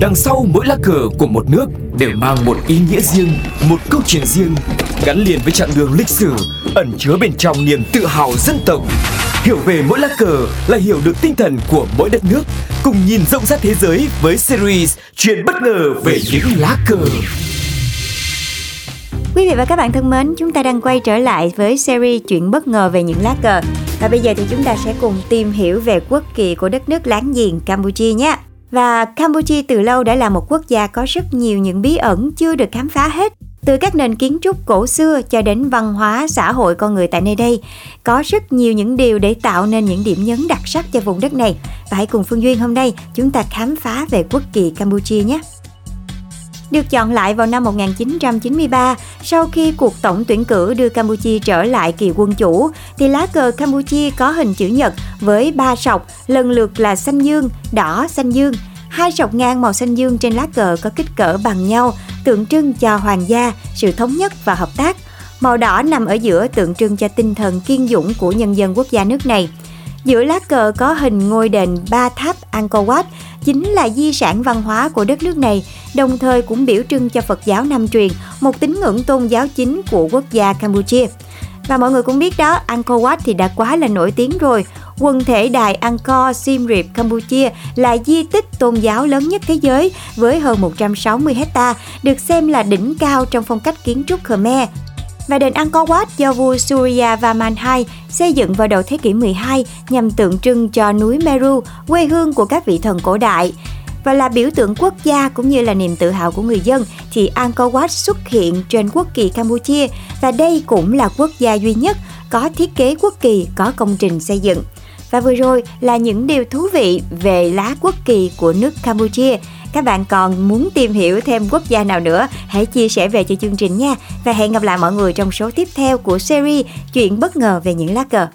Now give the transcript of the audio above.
Đằng sau mỗi lá cờ của một nước đều mang một ý nghĩa riêng, một câu chuyện riêng, gắn liền với chặng đường lịch sử, ẩn chứa bên trong niềm tự hào dân tộc. Hiểu về mỗi lá cờ là hiểu được tinh thần của mỗi đất nước, cùng nhìn rộng rãi thế giới với series Chuyện bất ngờ về những lá cờ. Quý vị và các bạn thân mến, chúng ta đang quay trở lại với series Chuyện bất ngờ về những lá cờ. Và bây giờ thì chúng ta sẽ cùng tìm hiểu về quốc kỳ của đất nước láng giềng Campuchia nhé. Và Campuchia từ lâu đã là một quốc gia có rất nhiều những bí ẩn chưa được khám phá hết. Từ các nền kiến trúc cổ xưa cho đến văn hóa xã hội con người tại nơi đây, có rất nhiều những điều để tạo nên những điểm nhấn đặc sắc cho vùng đất này. Và hãy cùng Phương Duyên hôm nay chúng ta khám phá về quốc kỳ Campuchia nhé. Được chọn lại vào năm 1993, sau khi cuộc tổng tuyển cử đưa Campuchia trở lại kỳ quân chủ, thì lá cờ Campuchia có hình chữ nhật với ba sọc, lần lượt là xanh dương, đỏ, xanh dương. Hai sọc ngang màu xanh dương trên lá cờ có kích cỡ bằng nhau, tượng trưng cho hoàng gia, sự thống nhất và hợp tác. Màu đỏ nằm ở giữa tượng trưng cho tinh thần kiên dũng của nhân dân quốc gia nước này. Giữa lá cờ có hình ngôi đền ba tháp Angkor Wat chính là di sản văn hóa của đất nước này, đồng thời cũng biểu trưng cho Phật giáo Nam truyền, một tín ngưỡng tôn giáo chính của quốc gia Campuchia. Và mọi người cũng biết đó, Angkor Wat thì đã quá là nổi tiếng rồi. Quần thể đài Angkor Siem Reap Campuchia là di tích tôn giáo lớn nhất thế giới với hơn 160 hecta, được xem là đỉnh cao trong phong cách kiến trúc Khmer và đền Angkor Wat do vua Surya Varman II xây dựng vào đầu thế kỷ 12 nhằm tượng trưng cho núi Meru, quê hương của các vị thần cổ đại. Và là biểu tượng quốc gia cũng như là niềm tự hào của người dân thì Angkor Wat xuất hiện trên quốc kỳ Campuchia và đây cũng là quốc gia duy nhất có thiết kế quốc kỳ có công trình xây dựng. Và vừa rồi là những điều thú vị về lá quốc kỳ của nước Campuchia. Các bạn còn muốn tìm hiểu thêm quốc gia nào nữa, hãy chia sẻ về cho chương trình nha. Và hẹn gặp lại mọi người trong số tiếp theo của series Chuyện bất ngờ về những lá cờ.